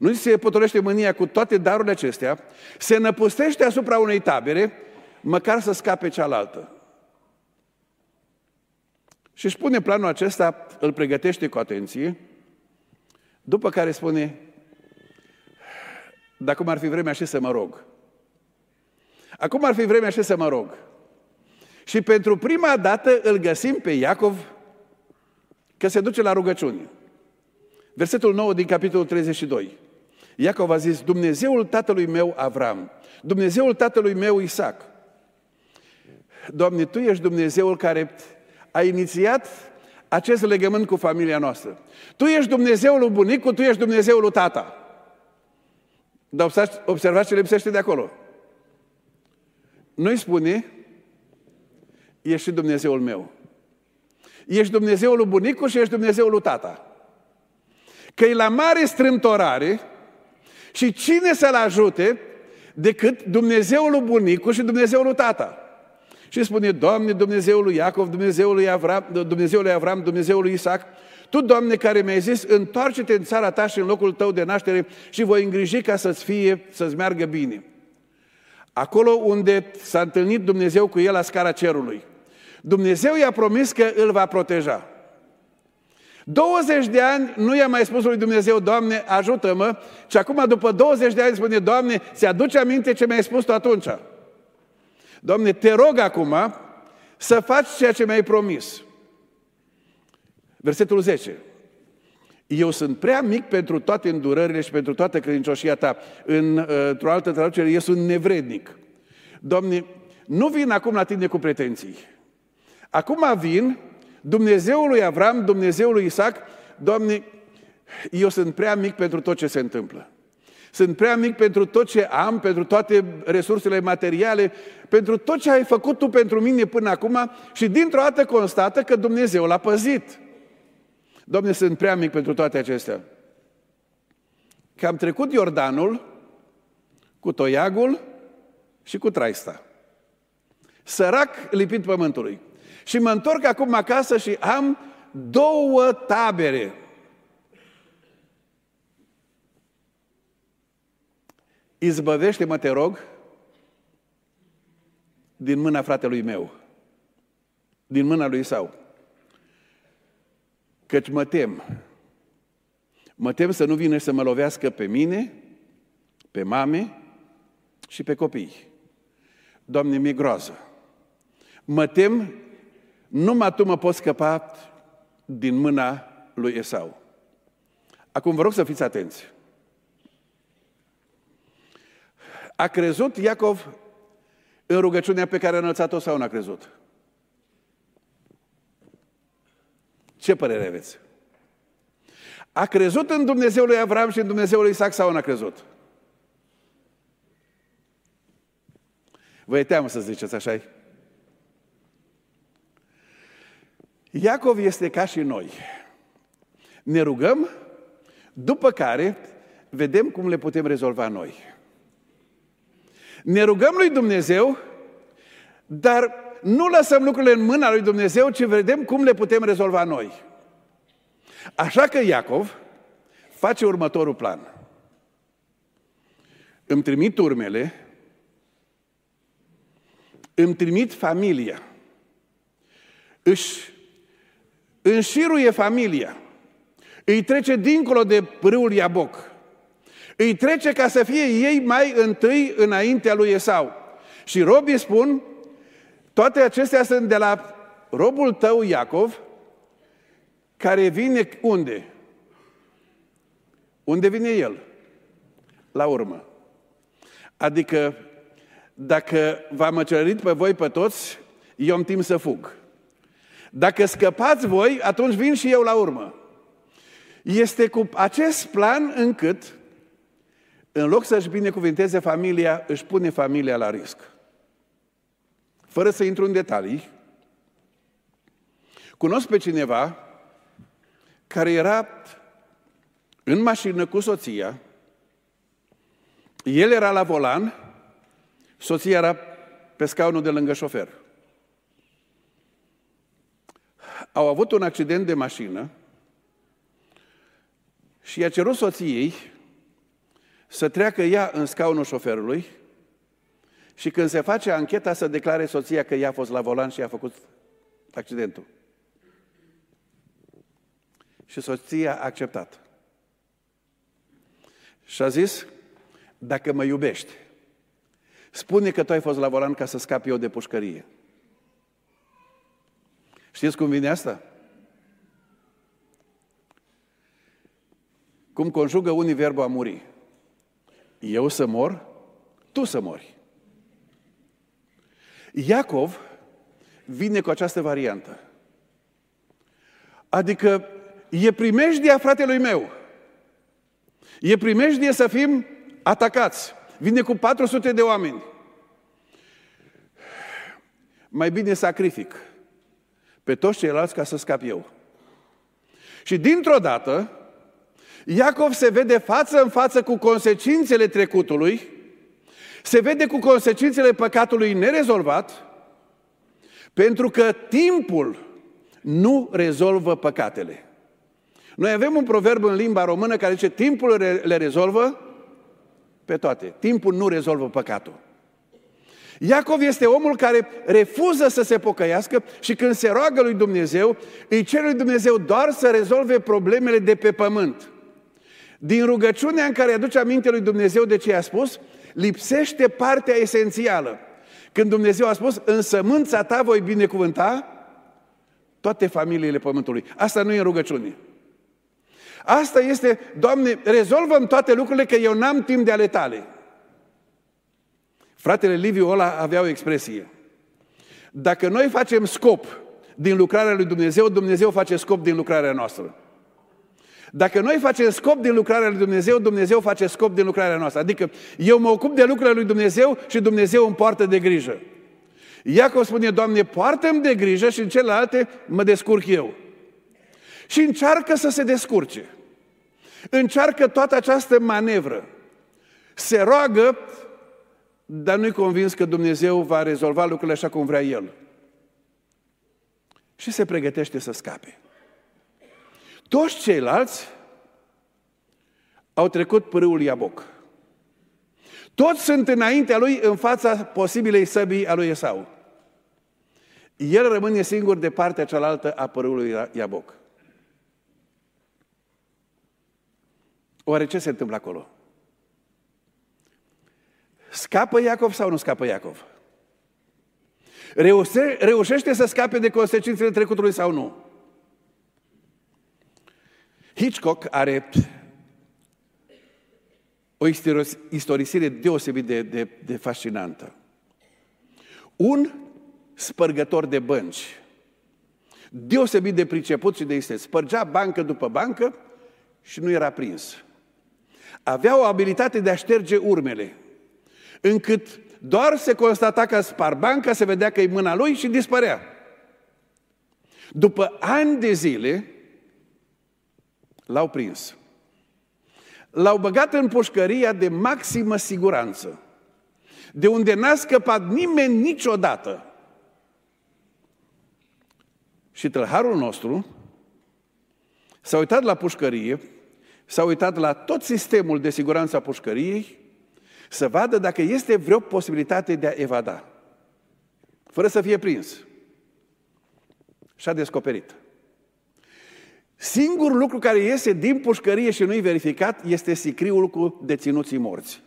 nu se potolește mânia cu toate darurile acestea, se năpustește asupra unei tabere, măcar să scape cealaltă. Și își pune planul acesta, îl pregătește cu atenție, după care spune, dacă ar fi vremea și să mă rog. Acum ar fi vremea și să mă rog. Și pentru prima dată îl găsim pe Iacov că se duce la rugăciune. Versetul 9 din capitolul 32. Iacov a zis, Dumnezeul tatălui meu Avram, Dumnezeul tatălui meu Isaac. Doamne, Tu ești Dumnezeul care a inițiat acest legământ cu familia noastră. Tu ești Dumnezeul lui bunicul, Tu ești Dumnezeul lui tata. Dar observați ce lipsește de acolo. Nu-i spune, ești și Dumnezeul meu. Ești Dumnezeul lui bunicul și ești Dumnezeul lui tata. Că e la mare strâmtorare și cine să-l ajute decât Dumnezeul lui bunicul și Dumnezeul lui tata. Și spune, Doamne, Dumnezeul lui Iacov, Dumnezeul lui Avram, Dumnezeul lui Avram, Dumnezeul lui Isaac, Tu, Doamne, care mi-ai zis, întoarce-te în țara ta și în locul tău de naștere și voi îngriji ca să-ți fie, să-ți meargă bine. Acolo unde s-a întâlnit Dumnezeu cu el la scara cerului. Dumnezeu i-a promis că îl va proteja. 20 de ani nu i-a mai spus lui Dumnezeu, Doamne, ajută-mă, și acum după 20 de ani spune, Doamne, ți aduce aminte ce mi-ai spus tu atunci? Doamne, te rog acum să faci ceea ce mi-ai promis. Versetul 10. Eu sunt prea mic pentru toate îndurările și pentru toată credincioșia ta. În, într-o altă traducere, eu sunt nevrednic. Doamne, nu vin acum la tine cu pretenții. Acum vin Dumnezeul lui Avram, Dumnezeul lui Isaac, Doamne, eu sunt prea mic pentru tot ce se întâmplă. Sunt prea mic pentru tot ce am, pentru toate resursele materiale, pentru tot ce ai făcut tu pentru mine până acum și dintr-o dată constată că Dumnezeu l-a păzit. Doamne, sunt prea mic pentru toate acestea. Că am trecut Iordanul cu toiagul și cu traista. Sărac lipit pământului. Și mă întorc acum acasă și am două tabere. Izbăvește-mă, te rog, din mâna fratelui meu, din mâna lui Sau. Căci mă tem. Mă tem să nu vină să mă lovească pe mine, pe mame și pe copii. Doamne, mi-e groază. Mă tem, numai Tu mă poți scăpa din mâna lui Esau. Acum vă rog să fiți atenți. A crezut Iacov în rugăciunea pe care a înălțat-o sau n-a crezut? Ce părere aveți? A crezut în Dumnezeul lui Avram și în Dumnezeul lui Isaac sau n-a crezut? Vă e teamă să ziceți așa -i? Iacov este ca și noi. Ne rugăm, după care vedem cum le putem rezolva noi. Ne rugăm lui Dumnezeu, dar nu lăsăm lucrurile în mâna lui Dumnezeu, ci vedem cum le putem rezolva noi. Așa că Iacov face următorul plan. Îmi trimit urmele, îmi trimit familia, își înșiruie familia, îi trece dincolo de râul Iaboc, îi trece ca să fie ei mai întâi înaintea lui Esau. Și robii spun, toate acestea sunt de la robul tău Iacov, care vine unde? Unde vine el? La urmă. Adică, dacă v-am măcelărit pe voi pe toți, eu am timp să fug. Dacă scăpați voi, atunci vin și eu la urmă. Este cu acest plan încât, în loc să-și binecuvinteze familia, își pune familia la risc. Fără să intru în detalii, cunosc pe cineva care era în mașină cu soția, el era la volan, soția era pe scaunul de lângă șofer. Au avut un accident de mașină și i-a cerut soției să treacă ea în scaunul șoferului și când se face ancheta să declare soția că ea a fost la volan și a făcut accidentul. Și soția a acceptat. Și a zis, dacă mă iubești, spune că tu ai fost la volan ca să scapi eu de pușcărie. Știți cum vine asta? Cum conjugă unii verbul a muri. Eu să mor, tu să mori. Iacov vine cu această variantă. Adică e primejdia fratelui meu. E primejdie să fim atacați. Vine cu 400 de oameni. Mai bine sacrific pe toți ceilalți ca să scap eu. Și dintr-o dată, Iacov se vede față în față cu consecințele trecutului, se vede cu consecințele păcatului nerezolvat, pentru că timpul nu rezolvă păcatele. Noi avem un proverb în limba română care zice timpul le rezolvă pe toate. Timpul nu rezolvă păcatul. Iacov este omul care refuză să se pocăiască și când se roagă lui Dumnezeu, îi cere lui Dumnezeu doar să rezolve problemele de pe pământ. Din rugăciunea în care aduce aminte lui Dumnezeu de ce a spus, lipsește partea esențială. Când Dumnezeu a spus, în sămânța ta voi binecuvânta toate familiile pământului. Asta nu e în rugăciune. Asta este, Doamne, rezolvăm toate lucrurile că eu n-am timp de ale tale. Fratele Liviu ăla avea o expresie. Dacă noi facem scop din lucrarea lui Dumnezeu, Dumnezeu face scop din lucrarea noastră. Dacă noi facem scop din lucrarea lui Dumnezeu, Dumnezeu face scop din lucrarea noastră. Adică eu mă ocup de lucrarea lui Dumnezeu și Dumnezeu îmi poartă de grijă. Iacov spune, Doamne, poartă-mi de grijă și în celelalte mă descurc eu. Și încearcă să se descurce. Încearcă toată această manevră. Se roagă dar nu-i convins că Dumnezeu va rezolva lucrurile așa cum vrea El. Și se pregătește să scape. Toți ceilalți au trecut pârâul Iaboc. Toți sunt înaintea lui în fața posibilei săbii a lui Esau. El rămâne singur de partea cealaltă a părâului Iaboc. Oare ce se întâmplă acolo? Scapă Iacov sau nu scapă Iacov? Reușe, reușește să scape de consecințele trecutului sau nu? Hitchcock are o istorisire deosebit de, de, de fascinantă. Un spărgător de bănci, deosebit de priceput și de este, spărgea bancă după bancă și nu era prins. Avea o abilitate de a șterge urmele, încât doar se constata că spar banca, se vedea că e mâna lui și dispărea. După ani de zile, l-au prins. L-au băgat în pușcăria de maximă siguranță, de unde n-a scăpat nimeni niciodată. Și tălharul nostru s-a uitat la pușcărie, s-a uitat la tot sistemul de siguranță a pușcăriei, să vadă dacă este vreo posibilitate de a evada, fără să fie prins. Și a descoperit. Singurul lucru care iese din pușcărie și nu-i verificat este sicriul cu deținuții morți.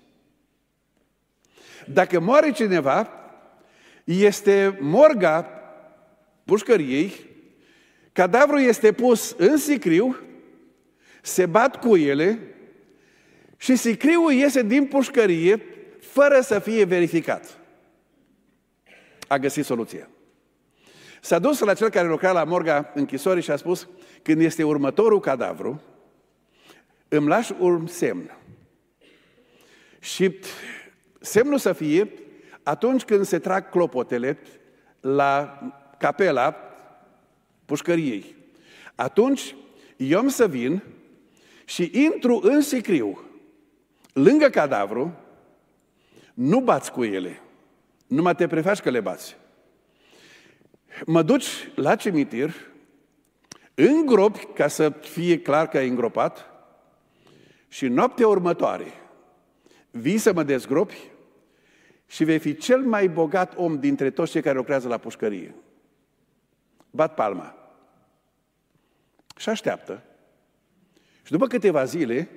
Dacă moare cineva, este morga pușcăriei, cadavrul este pus în sicriu, se bat cu ele și sicriul iese din pușcărie fără să fie verificat. A găsit soluția. S-a dus la cel care lucra la morga închisorii și a spus, când este următorul cadavru, îmi lași un semn. Și semnul să fie atunci când se trag clopotele la capela pușcăriei. Atunci eu am să vin și intru în sicriu, lângă cadavru, nu bați cu ele, numai te prefaci că le bați. Mă duci la cimitir, îngropi ca să fie clar că ai îngropat și noaptea următoare vii să mă dezgropi și vei fi cel mai bogat om dintre toți cei care lucrează la pușcărie. Bat palma. Și așteaptă. Și după câteva zile,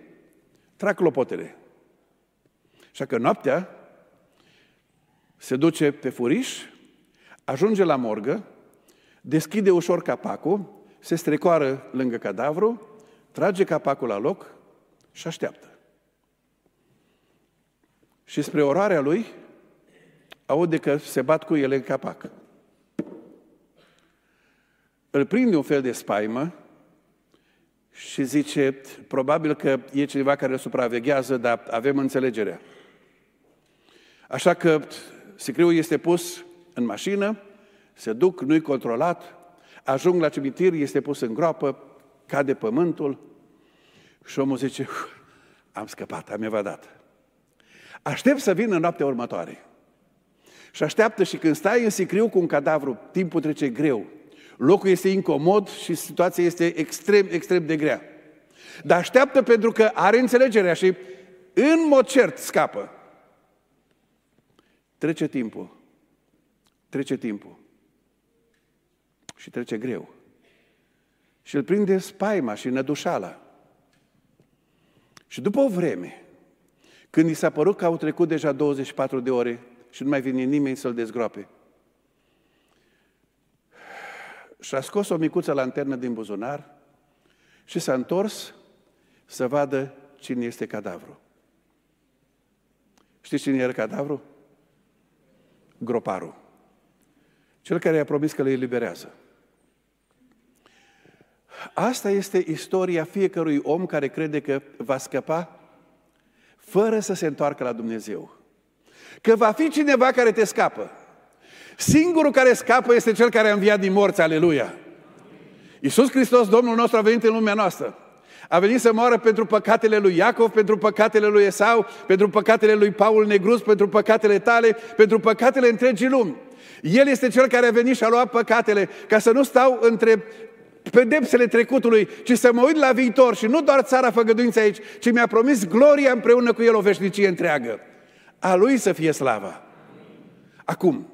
trag clopotele. Așa că noaptea se duce pe furiș, ajunge la morgă, deschide ușor capacul, se strecoară lângă cadavru, trage capacul la loc și așteaptă. Și spre orarea lui, aude că se bat cu ele în capac. Îl prinde un fel de spaimă și zice, probabil că e cineva care îl supraveghează, dar avem înțelegerea. Așa că sicriul este pus în mașină, se duc, nu-i controlat, ajung la cimitir, este pus în groapă, cade pământul și omul zice, am scăpat, am evadat. Aștept să vină noaptea următoare. Și așteaptă și când stai în sicriu cu un cadavru, timpul trece greu. Locul este incomod și situația este extrem, extrem de grea. Dar așteaptă pentru că are înțelegerea și în mod cert scapă. Trece timpul. Trece timpul. Și trece greu. Și îl prinde spaima și nădușala. Și după o vreme, când i s-a părut că au trecut deja 24 de ore și nu mai vine nimeni să-l dezgroape, și-a scos o micuță lanternă din buzunar și s-a întors să vadă cine este cadavru. Știți cine era cadavru? Groparul. Cel care i-a promis că le eliberează. Asta este istoria fiecărui om care crede că va scăpa fără să se întoarcă la Dumnezeu. Că va fi cineva care te scapă. Singurul care scapă este cel care a înviat din morți, aleluia. Iisus Hristos, Domnul nostru, a venit în lumea noastră. A venit să moară pentru păcatele lui Iacov, pentru păcatele lui Esau, pentru păcatele lui Paul Negrus, pentru păcatele tale, pentru păcatele întregii lumi. El este cel care a venit și a luat păcatele, ca să nu stau între pedepsele trecutului, ci să mă uit la viitor și nu doar țara făgăduință aici, ci mi-a promis gloria împreună cu el o veșnicie întreagă. A lui să fie slava. Acum,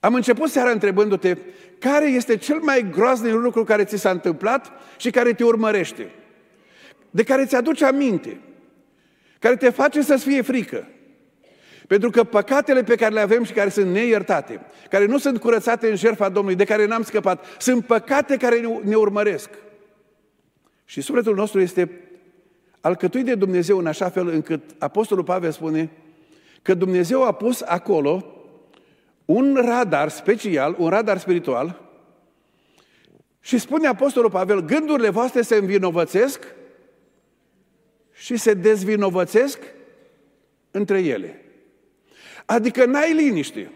am început seara întrebându-te care este cel mai groaznic lucru care ți s-a întâmplat și care te urmărește, de care ți-aduce aminte, care te face să-ți fie frică. Pentru că păcatele pe care le avem și care sunt neiertate, care nu sunt curățate în jertfa Domnului, de care n-am scăpat, sunt păcate care ne urmăresc. Și sufletul nostru este alcătuit de Dumnezeu în așa fel încât Apostolul Pavel spune că Dumnezeu a pus acolo un radar special, un radar spiritual și spune Apostolul Pavel, gândurile voastre se învinovățesc și se dezvinovățesc între ele. Adică n-ai liniște,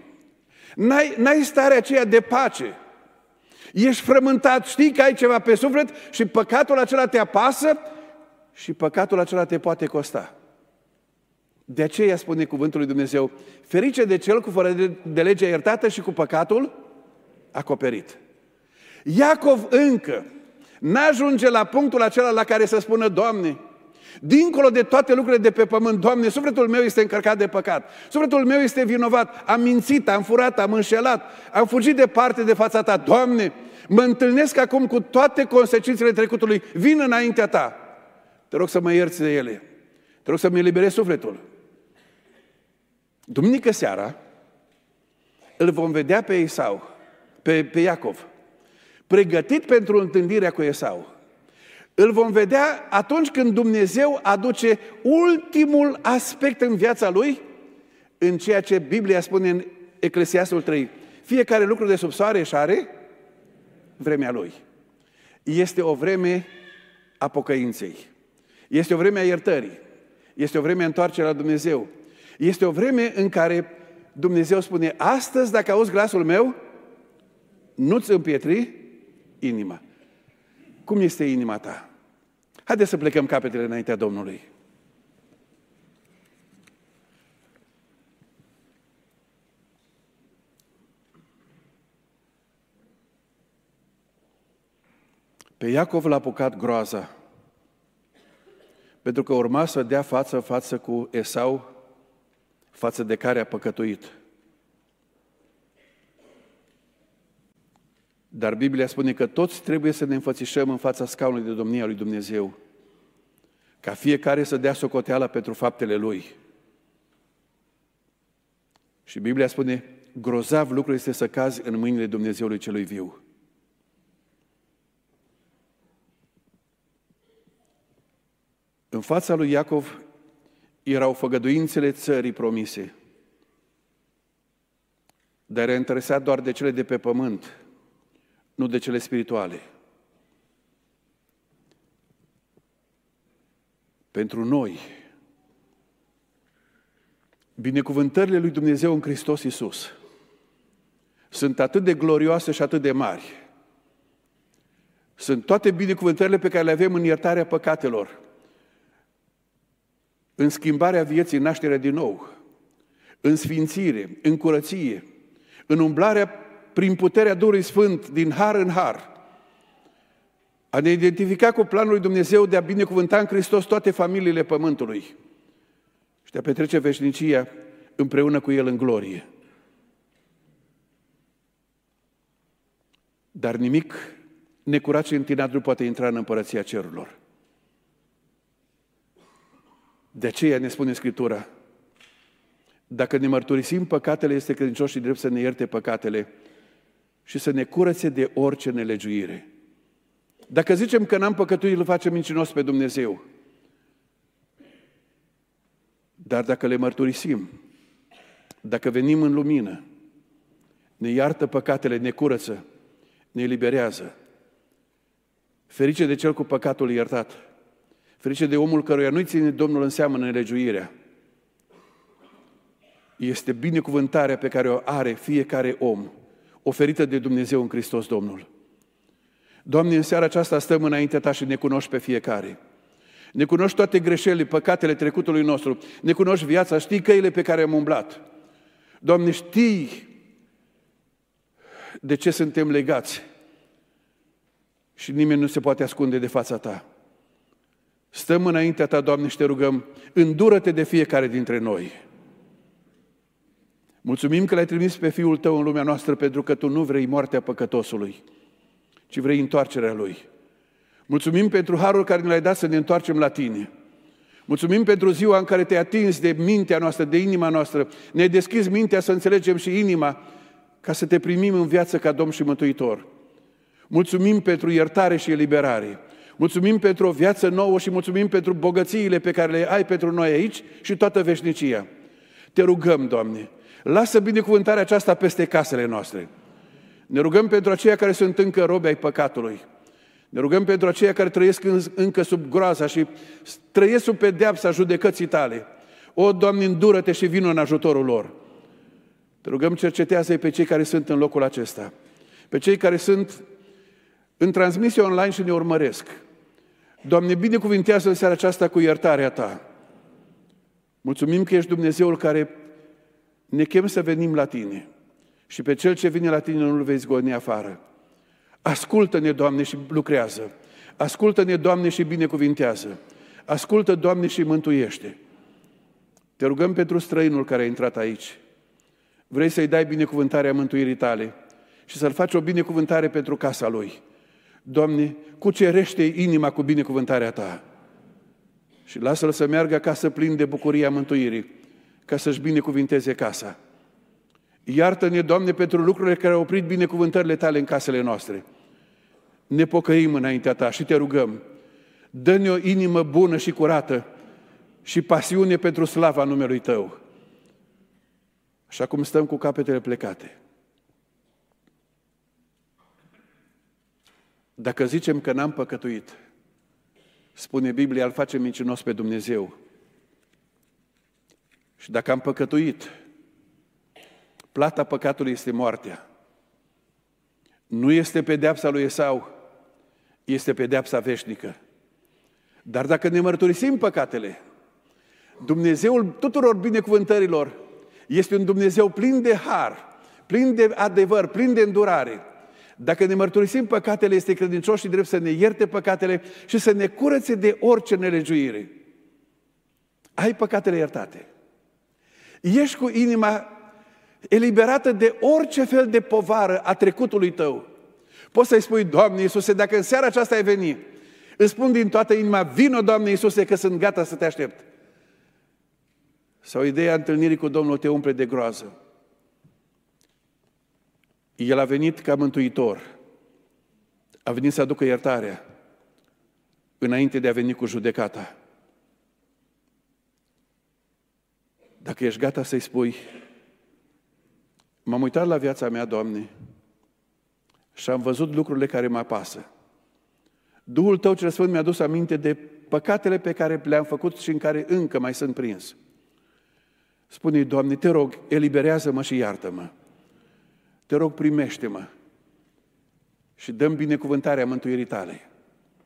n-ai, n-ai starea aceea de pace. Ești frământat, știi că ai ceva pe suflet și păcatul acela te apasă și păcatul acela te poate costa. De aceea spune cuvântul lui Dumnezeu, ferice de cel cu fără de, de legea iertată și cu păcatul acoperit. Iacov încă n-ajunge la punctul acela la care să spună, Doamne, Dincolo de toate lucrurile de pe pământ, Doamne, sufletul meu este încărcat de păcat. Sufletul meu este vinovat. Am mințit, am furat, am înșelat, am fugit departe de fața Ta. Doamne, mă întâlnesc acum cu toate consecințele trecutului. Vin înaintea Ta. Te rog să mă ierți de ele. Te rog să-mi eliberezi sufletul. Duminică seara îl vom vedea pe Esau, pe, pe Iacov, pregătit pentru întâlnirea cu Esau. Îl vom vedea atunci când Dumnezeu aduce ultimul aspect în viața lui, în ceea ce Biblia spune în Eclesiastul 3. Fiecare lucru de sub soare își are vremea lui. Este o vreme a pocăinței. Este o vreme a iertării. Este o vreme a întoarcerea la Dumnezeu. Este o vreme în care Dumnezeu spune, astăzi dacă auzi glasul meu, nu-ți împietri inima. Cum este inima ta? Haideți să plecăm capetele înaintea Domnului. Pe Iacov l-a apucat groaza, pentru că urma să dea față față cu Esau, față de care a păcătuit. Dar Biblia spune că toți trebuie să ne înfățișăm în fața scaunului de domnia lui Dumnezeu, ca fiecare să dea socoteala pentru faptele lui. Și Biblia spune, grozav lucru este să cazi în mâinile Dumnezeului celui viu. În fața lui Iacov erau făgăduințele țării promise, dar era interesat doar de cele de pe pământ, nu de cele spirituale. Pentru noi, binecuvântările lui Dumnezeu în Hristos Iisus sunt atât de glorioase și atât de mari. Sunt toate binecuvântările pe care le avem în iertarea păcatelor, în schimbarea vieții, nașterea din nou, în sfințire, în curăție, în umblarea prin puterea Duhului Sfânt, din har în har, a ne identifica cu planul lui Dumnezeu de a binecuvânta în Hristos toate familiile pământului și de a petrece veșnicia împreună cu El în glorie. Dar nimic necurat și întinat nu poate intra în împărăția cerurilor. De aceea ne spune Scriptura, dacă ne mărturisim păcatele, este credincios și drept să ne ierte păcatele și să ne curățe de orice nelegiuire. Dacă zicem că n-am păcătuit, îl facem mincinos pe Dumnezeu. Dar dacă le mărturisim, dacă venim în lumină, ne iartă păcatele, ne curăță, ne eliberează. Ferice de cel cu păcatul iertat. Ferice de omul căruia nu-i ține Domnul în seamă nelegiuirea. Este binecuvântarea pe care o are fiecare om oferită de Dumnezeu în Hristos Domnul. Doamne, în seara aceasta stăm înaintea Ta și ne cunoști pe fiecare. Ne cunoști toate greșelile, păcatele trecutului nostru. Ne cunoști viața, știi căile pe care am umblat. Doamne, știi de ce suntem legați. Și nimeni nu se poate ascunde de fața Ta. Stăm înaintea Ta, Doamne, și te rugăm, îndură-te de fiecare dintre noi. Mulțumim că l-ai trimis pe Fiul Tău în lumea noastră pentru că Tu nu vrei moartea păcătosului, ci vrei întoarcerea Lui. Mulțumim pentru harul care ne l-ai dat să ne întoarcem la Tine. Mulțumim pentru ziua în care te-ai atins de mintea noastră, de inima noastră. Ne-ai deschis mintea să înțelegem și inima ca să te primim în viață ca Domn și Mântuitor. Mulțumim pentru iertare și eliberare. Mulțumim pentru o viață nouă și mulțumim pentru bogățiile pe care le ai pentru noi aici și toată veșnicia. Te rugăm, Doamne, lasă binecuvântarea aceasta peste casele noastre. Ne rugăm pentru aceia care sunt încă robe ai păcatului. Ne rugăm pentru aceia care trăiesc încă sub groaza și trăiesc sub pedeapsa judecății tale. O, Doamne, îndură-te și vină în ajutorul lor. Te rugăm, cercetează-i pe cei care sunt în locul acesta. Pe cei care sunt în transmisie online și ne urmăresc. Doamne, binecuvintează în seara aceasta cu iertarea Ta. Mulțumim că ești Dumnezeul care ne chem să venim la Tine. Și pe cel ce vine la Tine nu-L vei zgoni afară. Ascultă-ne, Doamne, și lucrează. Ascultă-ne, Doamne, și binecuvintează. Ascultă, Doamne, și mântuiește. Te rugăm pentru străinul care a intrat aici. Vrei să-i dai binecuvântarea mântuirii tale și să-l faci o binecuvântare pentru casa lui. Doamne, cucerește inima cu binecuvântarea Ta și lasă-l să meargă acasă plin de bucuria mântuirii, ca să-și binecuvinteze casa. Iartă-ne, Doamne, pentru lucrurile care au oprit binecuvântările Tale în casele noastre. Ne pocăim înaintea Ta și Te rugăm. Dă-ne o inimă bună și curată și pasiune pentru slava numelui Tău. Așa cum stăm cu capetele plecate. Dacă zicem că n-am păcătuit, spune Biblia, îl face mincinos pe Dumnezeu. Și dacă am păcătuit, plata păcatului este moartea. Nu este pedeapsa lui Esau, este pedeapsa veșnică. Dar dacă ne mărturisim păcatele, Dumnezeul tuturor binecuvântărilor este un Dumnezeu plin de har, plin de adevăr, plin de îndurare. Dacă ne mărturisim păcatele, este credincios și drept să ne ierte păcatele și să ne curățe de orice nelegiuire. Ai păcatele iertate. Ești cu inima eliberată de orice fel de povară a trecutului tău. Poți să-i spui, Doamne Iisuse, dacă în seara aceasta ai venit, îți spun din toată inima, vină, Doamne Iisuse, că sunt gata să te aștept. Sau ideea întâlnirii cu Domnul te umple de groază. El a venit ca mântuitor. A venit să aducă iertarea înainte de a veni cu judecata. Dacă ești gata să-i spui, m-am uitat la viața mea, Doamne, și am văzut lucrurile care mă apasă. Duhul Tău cel Sfânt mi-a dus aminte de păcatele pe care le-am făcut și în care încă mai sunt prins. Spune-i, Doamne, te rog, eliberează-mă și iartă-mă. Te rog, primește-mă și dăm binecuvântarea mântuirii tale.